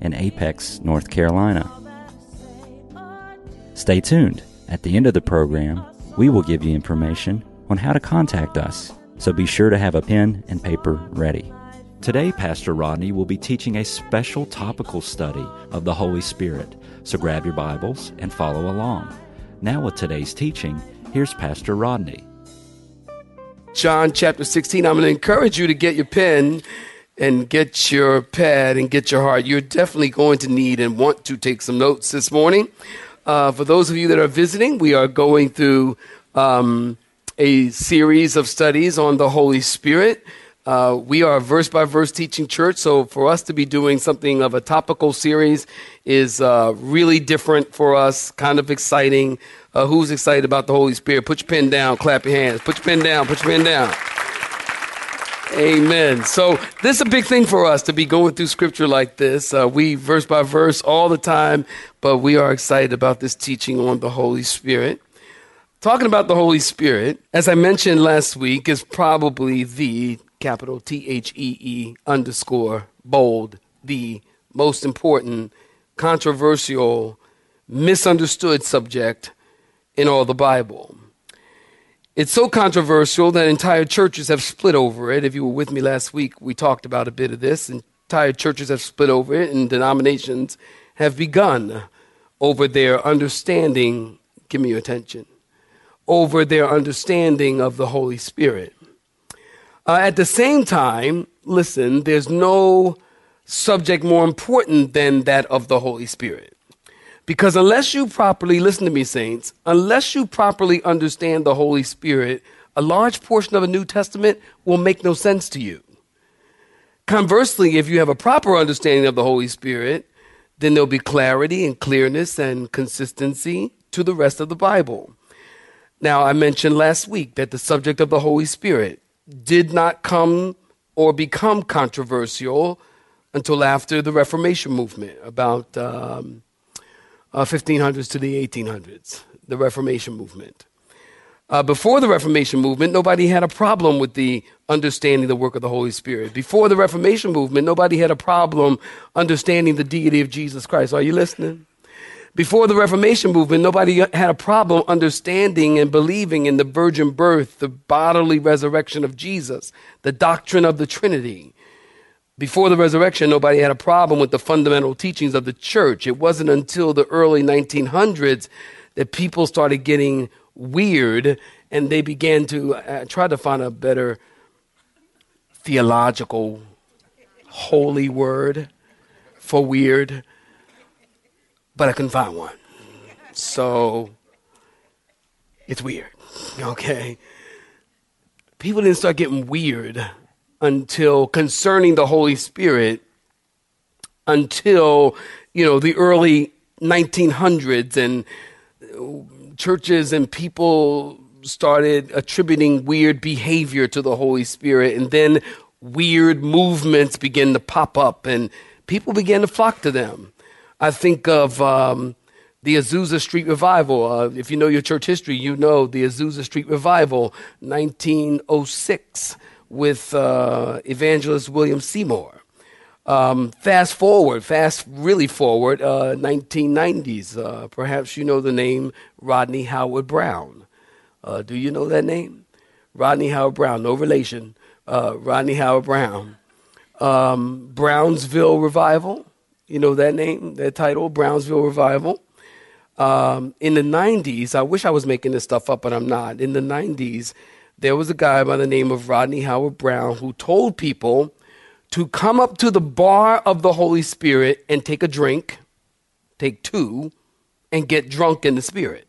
in Apex, North Carolina. Stay tuned. At the end of the program, we will give you information on how to contact us, so be sure to have a pen and paper ready. Today, Pastor Rodney will be teaching a special topical study of the Holy Spirit, so grab your Bibles and follow along. Now, with today's teaching, here's Pastor Rodney. John chapter 16. I'm going to encourage you to get your pen and get your pad and get your heart. You're definitely going to need and want to take some notes this morning. Uh, for those of you that are visiting, we are going through um, a series of studies on the Holy Spirit. Uh, we are a verse by verse teaching church, so for us to be doing something of a topical series is uh, really different for us, kind of exciting. Uh, who's excited about the Holy Spirit? Put your pen down, clap your hands. Put your pen down, put your pen down. Amen. So this is a big thing for us to be going through scripture like this. Uh, we verse by verse all the time, but we are excited about this teaching on the Holy Spirit. Talking about the Holy Spirit, as I mentioned last week, is probably the capital T H E E underscore bold, the most important, controversial, misunderstood subject in all the Bible. It's so controversial that entire churches have split over it. If you were with me last week, we talked about a bit of this. Entire churches have split over it, and denominations have begun over their understanding. Give me your attention. Over their understanding of the Holy Spirit. Uh, at the same time, listen, there's no subject more important than that of the Holy Spirit. Because unless you properly, listen to me, saints, unless you properly understand the Holy Spirit, a large portion of the New Testament will make no sense to you. Conversely, if you have a proper understanding of the Holy Spirit, then there'll be clarity and clearness and consistency to the rest of the Bible. Now, I mentioned last week that the subject of the Holy Spirit did not come or become controversial until after the Reformation movement, about um, uh, 1500s to the 1800s, the Reformation movement. Uh, before the Reformation movement, nobody had a problem with the understanding the work of the Holy Spirit. Before the Reformation movement, nobody had a problem understanding the deity of Jesus Christ. Are you listening? Before the Reformation movement, nobody had a problem understanding and believing in the virgin birth, the bodily resurrection of Jesus, the doctrine of the Trinity. Before the resurrection, nobody had a problem with the fundamental teachings of the church. It wasn't until the early 1900s that people started getting weird and they began to uh, try to find a better theological, holy word for weird, but I couldn't find one. So it's weird, okay? People didn't start getting weird until concerning the Holy Spirit until, you know, the early 1900s and churches and people started attributing weird behavior to the Holy Spirit and then weird movements began to pop up and people began to flock to them. I think of um, the Azusa Street Revival. Uh, if you know your church history, you know the Azusa Street Revival, 1906 with uh, evangelist William Seymour. Um, fast forward, fast really forward, uh, 1990s. Uh, perhaps you know the name Rodney Howard-Browne. Uh, do you know that name? Rodney Howard-Browne, no relation. Uh, Rodney Howard-Browne. Um, Brownsville Revival, you know that name, that title, Brownsville Revival. Um, in the 90s, I wish I was making this stuff up, but I'm not. In the 90s, there was a guy by the name of Rodney Howard-Browne who told people to come up to the bar of the Holy Spirit and take a drink, take two, and get drunk in the Spirit.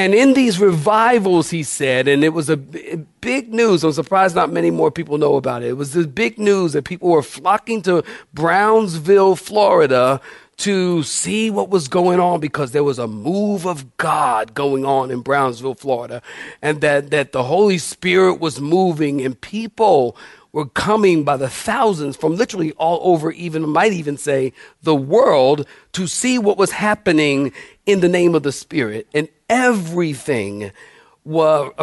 And in these revivals, he said, and it was a big news. I'm surprised not many more people know about it. It was the big news that people were flocking to Brownsville, Florida to see what was going on because there was a move of God going on in Brownsville, Florida, and that, that the Holy Spirit was moving and people were coming by the thousands from literally all over, even might even say the world to see what was happening in the name of the Spirit. And everything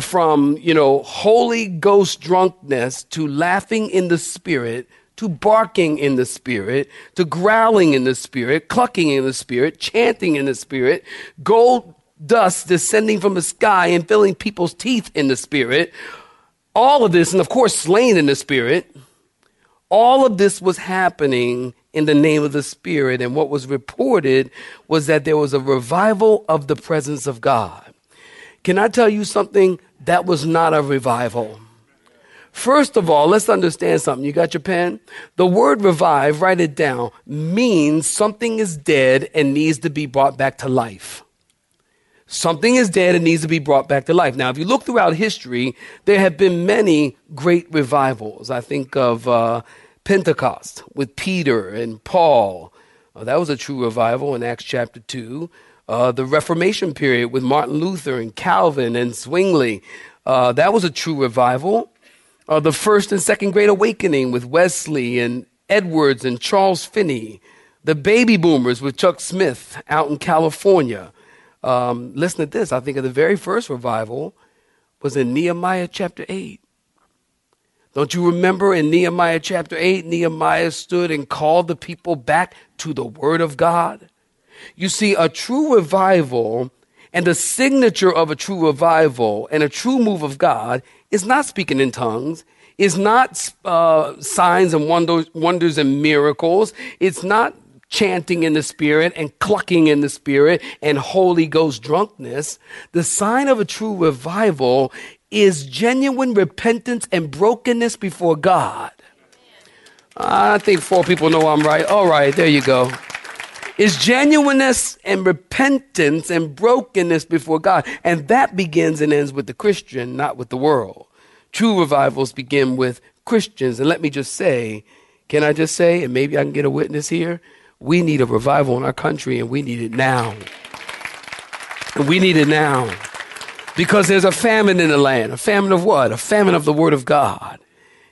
from, you know, Holy Ghost drunkenness to laughing in the Spirit to barking in the Spirit to growling in the Spirit, clucking in the Spirit, chanting in the Spirit, gold dust descending from the sky and filling people's teeth in the Spirit all of this, and of course, slain in the Spirit, all of this was happening in the name of the Spirit. And what was reported was that there was a revival of the presence of God. Can I tell you something? That was not a revival. First of all, let's understand something. You got your pen? The word revive, write it down, means something is dead and needs to be brought back to life. Something is dead and needs to be brought back to life. Now, if you look throughout history, there have been many great revivals. I think of uh, Pentecost with Peter and Paul. Uh, that was a true revival in Acts chapter 2. Uh, the Reformation period with Martin Luther and Calvin and Zwingli. Uh, that was a true revival. Uh, the first and second great awakening with Wesley and Edwards and Charles Finney. The baby boomers with Chuck Smith out in California. Um, listen to this. I think of the very first revival was in Nehemiah chapter 8. Don't you remember in Nehemiah chapter 8, Nehemiah stood and called the people back to the word of God? You see, a true revival and the signature of a true revival and a true move of God is not speaking in tongues, is not uh, signs and wonders, wonders and miracles. It's not chanting in the spirit and clucking in the spirit and Holy Ghost drunkenness. The sign of a true revival is genuine repentance and brokenness before God. I think four people know I'm right. All right, there you go. Is genuineness and repentance and brokenness before God. And that begins and ends with the Christian, not with the world. True revivals begin with Christians. And let me just say, can I just say, and maybe I can get a witness here? We need a revival in our country, and we need it now. And we need it now. Because there's a famine in the land. A famine of what? A famine of the Word of God.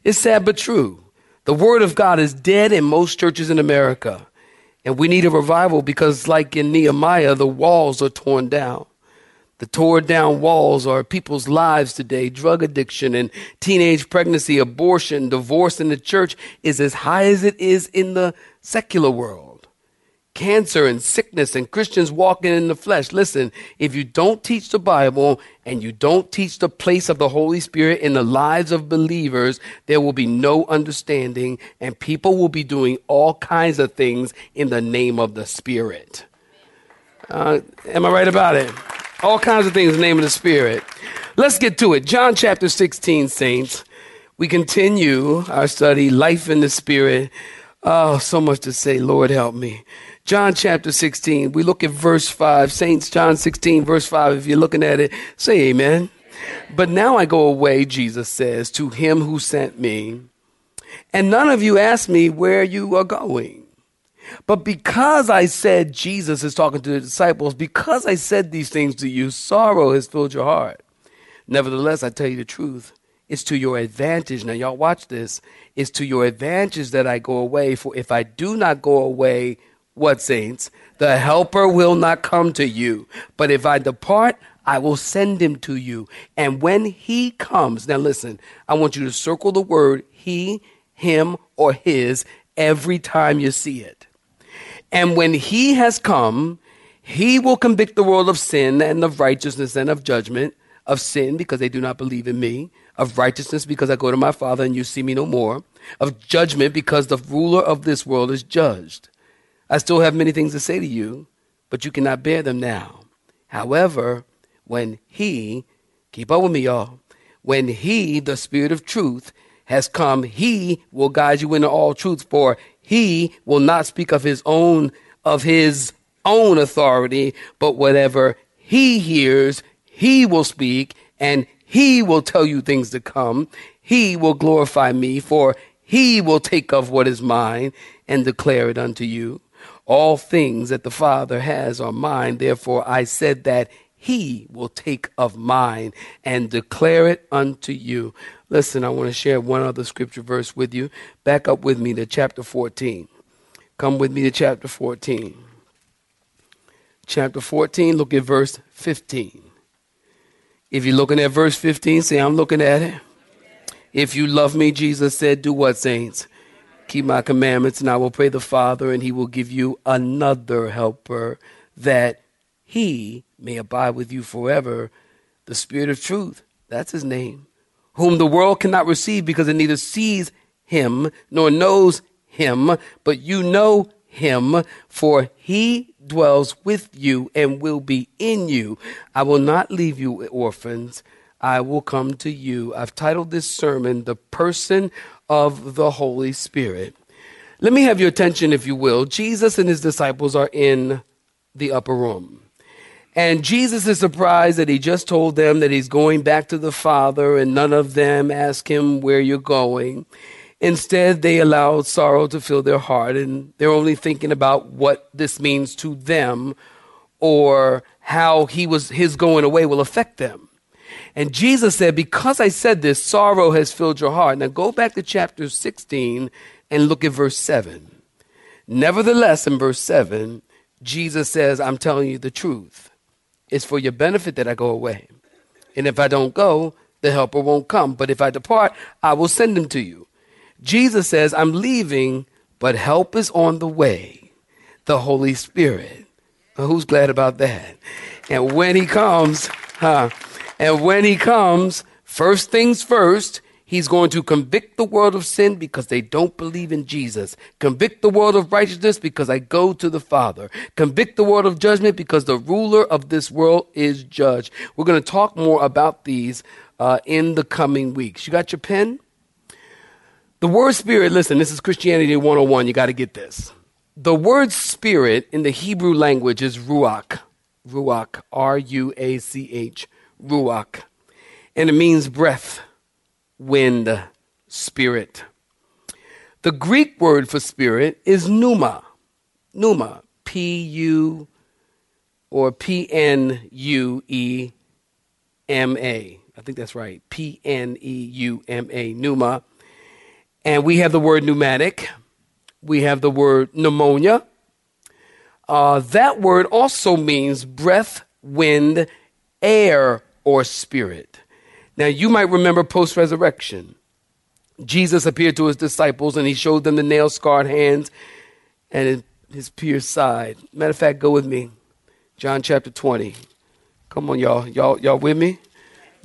It's sad but true. The Word of God is dead in most churches in America. And we need a revival because, like in Nehemiah, the walls are torn down. The torn down walls are people's lives today. Drug addiction and teenage pregnancy, abortion, divorce in the church is as high as it is in the secular world cancer and sickness and Christians walking in the flesh. Listen, if you don't teach the Bible and you don't teach the place of the Holy Spirit in the lives of believers, there will be no understanding and people will be doing all kinds of things in the name of the Spirit. Uh, am I right about it? All kinds of things in the name of the Spirit. Let's get to it. John chapter 16, saints. We continue our study, Life in the Spirit. Oh, so much to say. Lord, help me. John chapter 16, we look at verse 5. Saints, John 16, verse 5. If you're looking at it, say amen. But now I go away, Jesus says, to him who sent me. And none of you asked me where you are going. But because I said, Jesus is talking to the disciples, because I said these things to you, sorrow has filled your heart. Nevertheless, I tell you the truth. It's to your advantage. Now, y'all watch this. It's to your advantage that I go away. For if I do not go away, what, saints? The helper will not come to you. But if I depart, I will send him to you. And when he comes, now listen, I want you to circle the word he, him, or his every time you see it. And when he has come, he will convict the world of sin and of righteousness and of judgment, of sin because they do not believe in me, of righteousness because I go to my Father and you see me no more, of judgment because the ruler of this world is judged. I still have many things to say to you, but you cannot bear them now. However, when He, keep up with me, y'all, when He, the Spirit of truth, has come, He will guide you into all truth, for He will not speak of His own, of His own authority, but whatever He hears, He will speak and he will tell you things to come. He will glorify me for he will take of what is mine and declare it unto you. All things that the Father has are mine. Therefore I said that he will take of mine and declare it unto you. Listen, I want to share one other scripture verse with you. Back up with me to chapter 14. Come with me to chapter 14. Chapter 14, look at verse 15. If you're looking at verse 15, say, I'm looking at it. If you love me, Jesus said, do what, saints? Keep my commandments, and I will pray the Father, and he will give you another helper that he may abide with you forever. The Spirit of truth, that's his name, whom the world cannot receive because it neither sees him nor knows him, but you know him, for he dwells with you and will be in you. I will not leave you orphans. I will come to you. I've titled this sermon, The Person of the Holy Spirit. Let me have your attention, if you will. Jesus and his disciples are in the upper room. And Jesus is surprised that he just told them that he's going back to the Father, and none of them ask him where you're going. Instead, they allow sorrow to fill their heart, and they're only thinking about what this means to them or how he was, his going away will affect them. And Jesus said, Because I said this, sorrow has filled your heart. Now go back to chapter 16 and look at verse 7. Nevertheless, in verse 7, Jesus says, I'm telling you the truth. It's for your benefit that I go away. And if I don't go, the helper won't come. But if I depart, I will send him to you. Jesus says, I'm leaving, but help is on the way the Holy Spirit. who's glad about that? And when he comes, huh? And when he comes, first things first, He's going to convict the world of sin because they don't believe in Jesus. Convict the world of righteousness because I go to the Father. Convict the world of judgment because the ruler of this world is judged. We're going to talk more about these uh, in the coming weeks. You got your pen? The word spirit, listen, this is Christianity 101. You got to get this. The word spirit in the Hebrew language is ruach. Ruach. R U A C H. Ruach. And it means breath wind, spirit. The Greek word for spirit is pneuma. Pneuma. P U or P N U E M A. I think that's right. P N E U M A. Pneuma. And we have the word pneumatic. We have the word pneumonia. Uh, that word also means breath, wind, air, or spirit. Now, you might remember post resurrection. Jesus appeared to his disciples and he showed them the nail scarred hands and his pierced side. Matter of fact, go with me. John chapter 20. Come on, y'all. Y'all, y'all with me?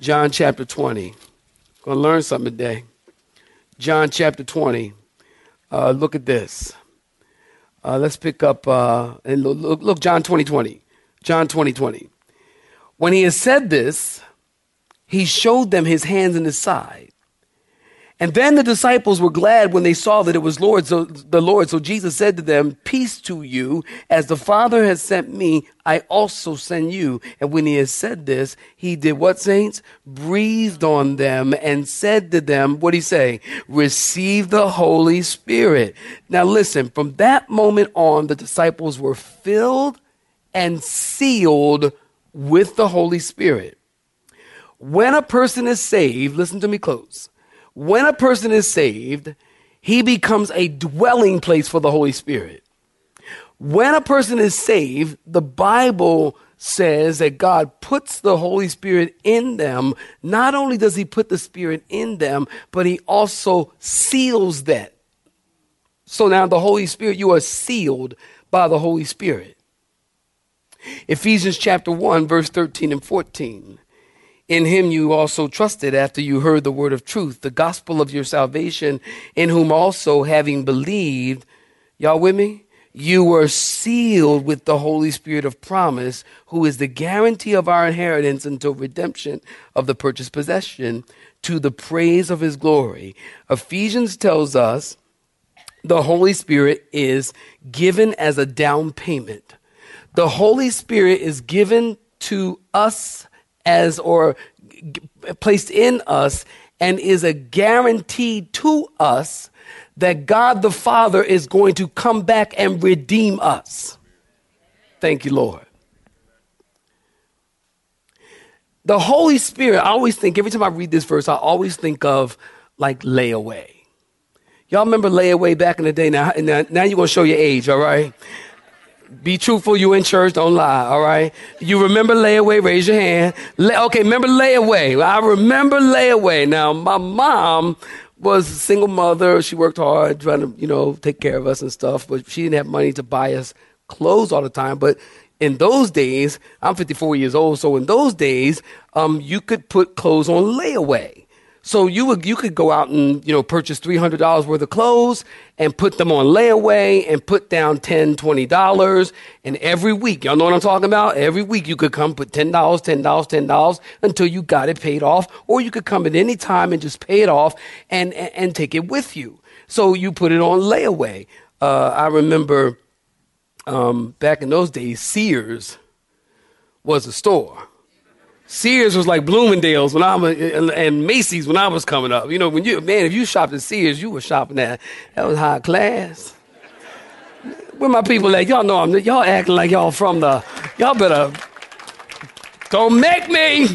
John chapter 20. Gonna learn something today. John chapter 20. Uh, look at this. Uh, let's pick up uh, and look, look, John 20 20. John 20 20. When he had said this, he showed them his hands and his side. And then the disciples were glad when they saw that it was Lord, so the Lord. So Jesus said to them, Peace to you, as the Father has sent me, I also send you. And when he had said this, he did what, saints? Breathed on them and said to them, what did he say? Receive the Holy Spirit. Now listen, from that moment on, the disciples were filled and sealed with the Holy Spirit. When a person is saved, listen to me close. When a person is saved, he becomes a dwelling place for the Holy Spirit. When a person is saved, the Bible says that God puts the Holy Spirit in them. Not only does he put the Spirit in them, but he also seals that. So now the Holy Spirit, you are sealed by the Holy Spirit. Ephesians chapter 1, verse 13 and 14. In him you also trusted after you heard the word of truth, the gospel of your salvation, in whom also, having believed, y'all with me? You were sealed with the Holy Spirit of promise, who is the guarantee of our inheritance until redemption of the purchased possession to the praise of his glory. Ephesians tells us the Holy Spirit is given as a down payment. The Holy Spirit is given to us as or g- placed in us and is a guarantee to us that God the Father is going to come back and redeem us. Thank you, Lord. The Holy Spirit, I always think, every time I read this verse, I always think of like layaway. Y'all remember layaway back in the day? Now, now, now you're going to show your age, all right? Be truthful. You in church. Don't lie. All right. You remember layaway? Raise your hand. Lay, okay. Remember layaway. I remember layaway. Now, my mom was a single mother. She worked hard trying to, you know, take care of us and stuff, but she didn't have money to buy us clothes all the time. But in those days, I'm 54 years old. So in those days, um, you could put clothes on layaway. So you would you could go out and you know purchase three hundred dollars worth of clothes and put them on layaway and put down ten twenty dollars. And every week y'all know what I'm talking about? Every week you could come put ten dollars ten dollars ten dollars until you got it paid off. Or you could come at any time and just pay it off and and, and take it with you. So you put it on layaway. Uh, I remember um, back in those days Sears was a store Sears was like Bloomingdale's when I was, and, Macy's when I was coming up. You know, when you, man, if you shopped at Sears, you were shopping at, that was high class. Where my people at? Y'all know I'm, y'all acting like y'all from the, y'all better, don't make me.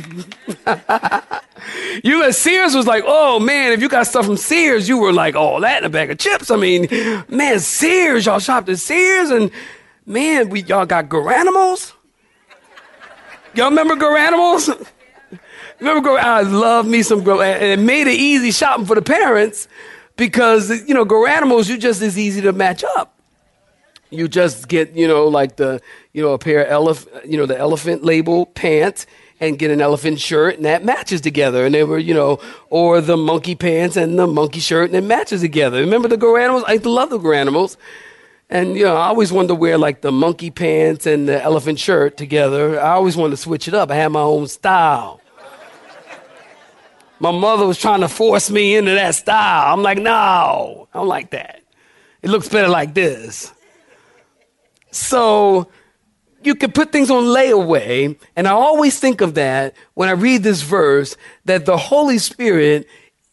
you at Sears was like, oh man, if you got stuff from Sears, you were like, oh, that in a bag of chips. I mean, man, Sears, y'all shopped at Sears and man, we, y'all got Garanimals. Y'all remember Garanimals? remember Gar- I love me some Gar- and it made it easy shopping for the parents because you know Garanimals you just as easy to match up. You just get you know like the you know a pair of elephant you know the elephant label pants and get an elephant shirt and that matches together and they were you know or the monkey pants and the monkey shirt and it matches together. Remember the Garanimals? I used to love the Garanimals. And you know, I always wanted to wear like the monkey pants and the elephant shirt together. I always wanted to switch it up. I had my own style. my mother was trying to force me into that style. I'm like, no, I don't like that. It looks better like this. So you can put things on layaway, and I always think of that when I read this verse that the Holy Spirit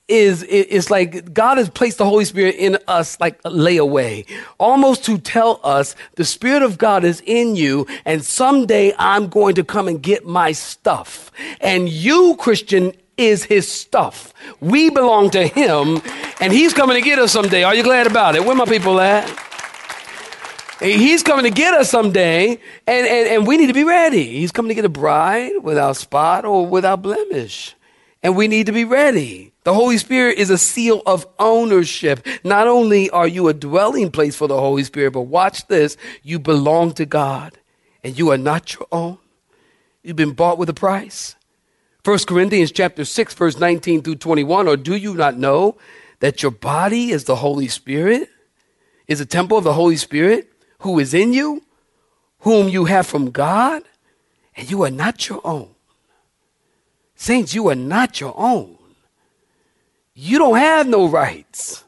is it's like God has placed the Holy Spirit in us like a layaway, almost to tell us the Spirit of God is in you, and someday I'm going to come and get my stuff. And you, Christian, is his stuff. We belong to him, and he's coming to get us someday. Are you glad about it? Where my people at? He's coming to get us someday, and, and, and we need to be ready. He's coming to get a bride without spot or without blemish. And we need to be ready. The Holy Spirit is a seal of ownership. Not only are you a dwelling place for the Holy Spirit, but watch this you belong to God, and you are not your own. You've been bought with a price. 1 Corinthians chapter 6 verse 19 through 21 or do you not know that your body is the Holy Spirit is a temple of the Holy Spirit who is in you whom you have from God and you are not your own saints you are not your own. You don't have no rights.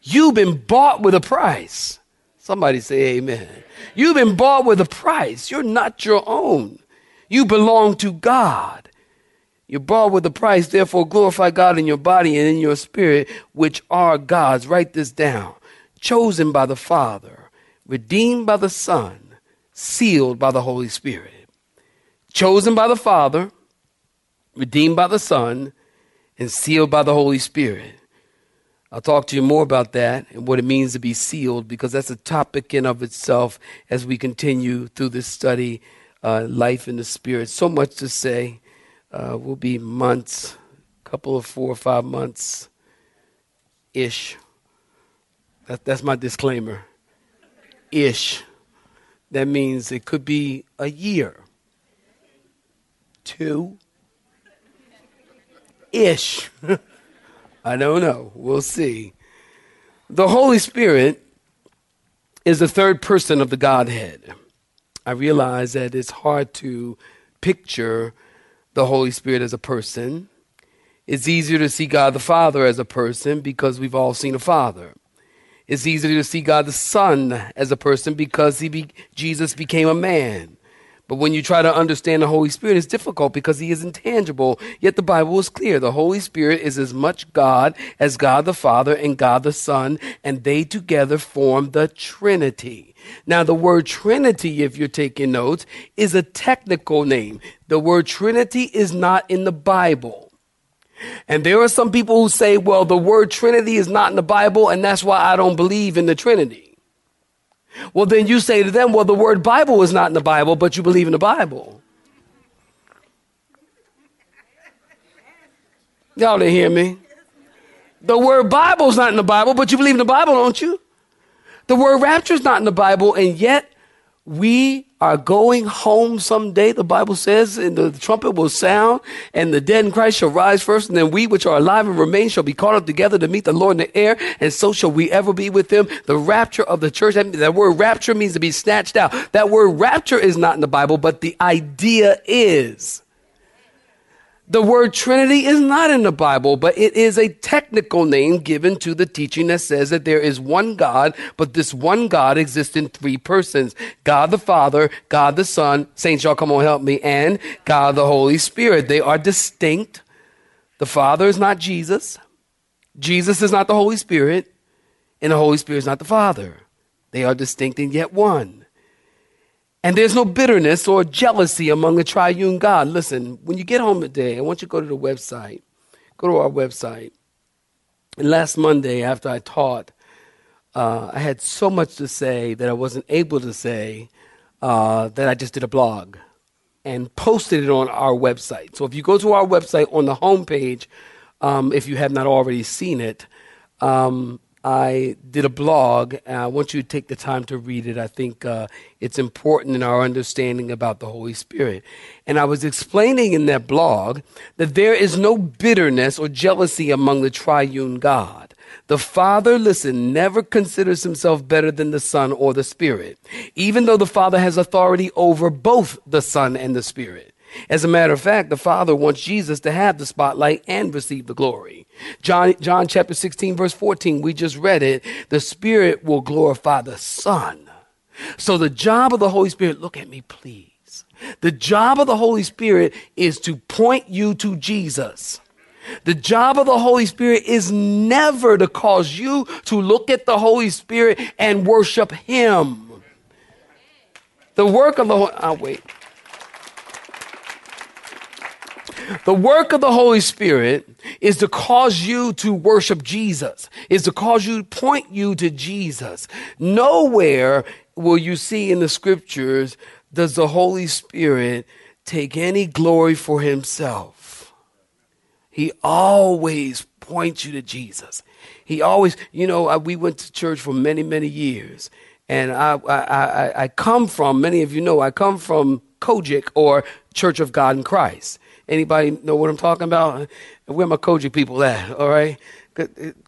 You've been bought with a price. Somebody say amen. You've been bought with a price. You're not your own. You belong to God. You're bought with a price, therefore glorify God in your body and in your spirit, which are God's. Write this down. Chosen by the Father, redeemed by the Son, sealed by the Holy Spirit. Chosen by the Father, redeemed by the Son, and sealed by the Holy Spirit. I'll talk to you more about that and what it means to be sealed because that's a topic in of itself as we continue through this study, uh, Life in the Spirit. So much to say uh, will be months, a couple of four or five months ish. That, that's my disclaimer. Ish. That means it could be a year, two, ish. I don't know. We'll see. The Holy Spirit is the third person of the Godhead. I realize that it's hard to picture the Holy Spirit as a person. It's easier to see God the Father as a person because we've all seen a Father. It's easier to see God the Son as a person because be, Jesus became a man. But when you try to understand the Holy Spirit, it's difficult because he is intangible. Yet the Bible is clear. The Holy Spirit is as much God as God the Father and God the Son, and they together form the Trinity. Now, the word Trinity, if you're taking notes, is a technical name. The word Trinity is not in the Bible. And there are some people who say, well, the word Trinity is not in the Bible, and that's why I don't believe in the Trinity. Well, then you say to them, well, the word Bible is not in the Bible, but you believe in the Bible. Y'all didn't hear me. The word Bible is not in the Bible, but you believe in the Bible, don't you? The word rapture is not in the Bible, and yet we are going home someday, the Bible says, and the trumpet will sound, and the dead in Christ shall rise first, and then we which are alive and remain shall be caught up together to meet the Lord in the air, and so shall we ever be with him. The rapture of the church, that, that word rapture means to be snatched out. That word rapture is not in the Bible, but the idea is. The word Trinity is not in the Bible, but it is a technical name given to the teaching that says that there is one God, but this one God exists in three persons God the Father, God the Son, Saints, y'all come on, help me, and God the Holy Spirit. They are distinct. The Father is not Jesus, Jesus is not the Holy Spirit, and the Holy Spirit is not the Father. They are distinct and yet one. And there's no bitterness or jealousy among the triune God. Listen, when you get home today, I want you to go to the website. Go to our website. And last Monday, after I taught, uh, I had so much to say that I wasn't able to say uh, that I just did a blog and posted it on our website. So if you go to our website on the homepage, um, if you have not already seen it, um, I did a blog, and I want you to take the time to read it. I think uh, it's important in our understanding about the Holy Spirit. And I was explaining in that blog that there is no bitterness or jealousy among the triune God. The Father, listen, never considers himself better than the Son or the Spirit, even though the Father has authority over both the Son and the Spirit. As a matter of fact, the Father wants Jesus to have the spotlight and receive the glory. John, John chapter 16, verse 14, we just read it. The Spirit will glorify the Son. So the job of the Holy Spirit, look at me, please. The job of the Holy Spirit is to point you to Jesus. The job of the Holy Spirit is never to cause you to look at the Holy Spirit and worship Him. The work of the Holy, oh, wait. The work of the Holy Spirit is to cause you to worship Jesus, is to cause you to point you to Jesus. Nowhere will you see in the scriptures does the Holy Spirit take any glory for himself. He always points you to Jesus. He always, you know, we went to church for many, many years. And I, I, I, I come from, many of you know, I come from COGIC or Church of God in Christ. Anybody know what I'm talking about? Where my COGIC people at? All right.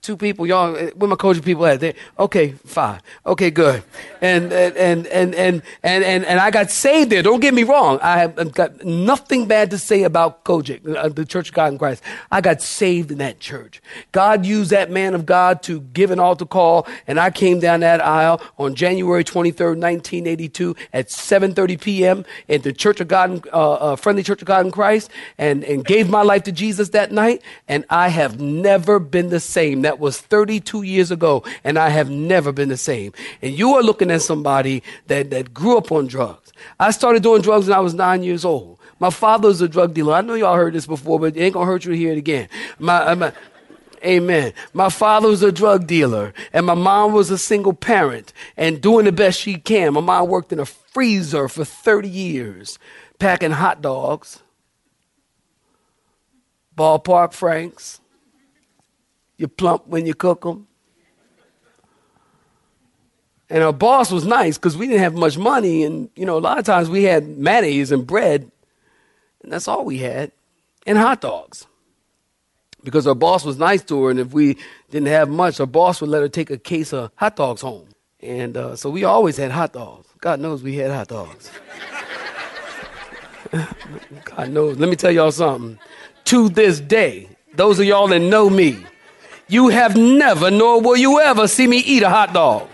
Two people, y'all. Where my COGIC people at? They, okay, five. Okay, good. And and and and and and and, I got saved there. Don't get me wrong. I have got nothing bad to say about COGIC, uh, the Church of God in Christ. I got saved in that church. God used that man of God to give an altar call, and I came down that aisle on January 23rd, 1982, at 7:30 p.m. at the Church of God, uh, uh, Friendly Church of God in Christ, and and gave my life to Jesus that night. And I have never been the same. That was 32 years ago, and I have never been the same. And you are looking at somebody that, that grew up on drugs. I started doing drugs when I was nine years old. My father's a drug dealer. I know y'all heard this before, but it ain't gonna hurt you to hear it again. My, uh, my, Amen. My father was a drug dealer, and my mom was a single parent and doing the best she can. My mom worked in a freezer for 30 years, packing hot dogs, ballpark franks, you plump when you cook them. And our boss was nice because we didn't have much money. And, you know, a lot of times we had mayonnaise and bread. And that's all we had. And hot dogs. Because our boss was nice to her. And if we didn't have much, our boss would let her take a case of hot dogs home. And uh, so we always had hot dogs. God knows we had hot dogs. God knows. Let me tell y'all something. To this day, those of y'all that know me, you have never, nor will you ever see me eat a hot dog.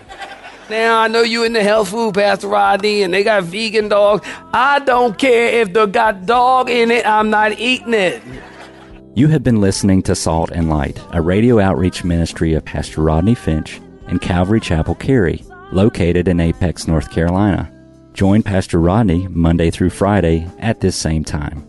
Now, I know you in the health food, Pastor Rodney, and they got vegan dogs. I don't care if they got dog in it, I'm not eating it. You have been listening to Salt and Light, a radio outreach ministry of Pastor Rodney Finch and Calvary Chapel Cary, located in Apex, North Carolina. Join Pastor Rodney Monday through Friday at this same time.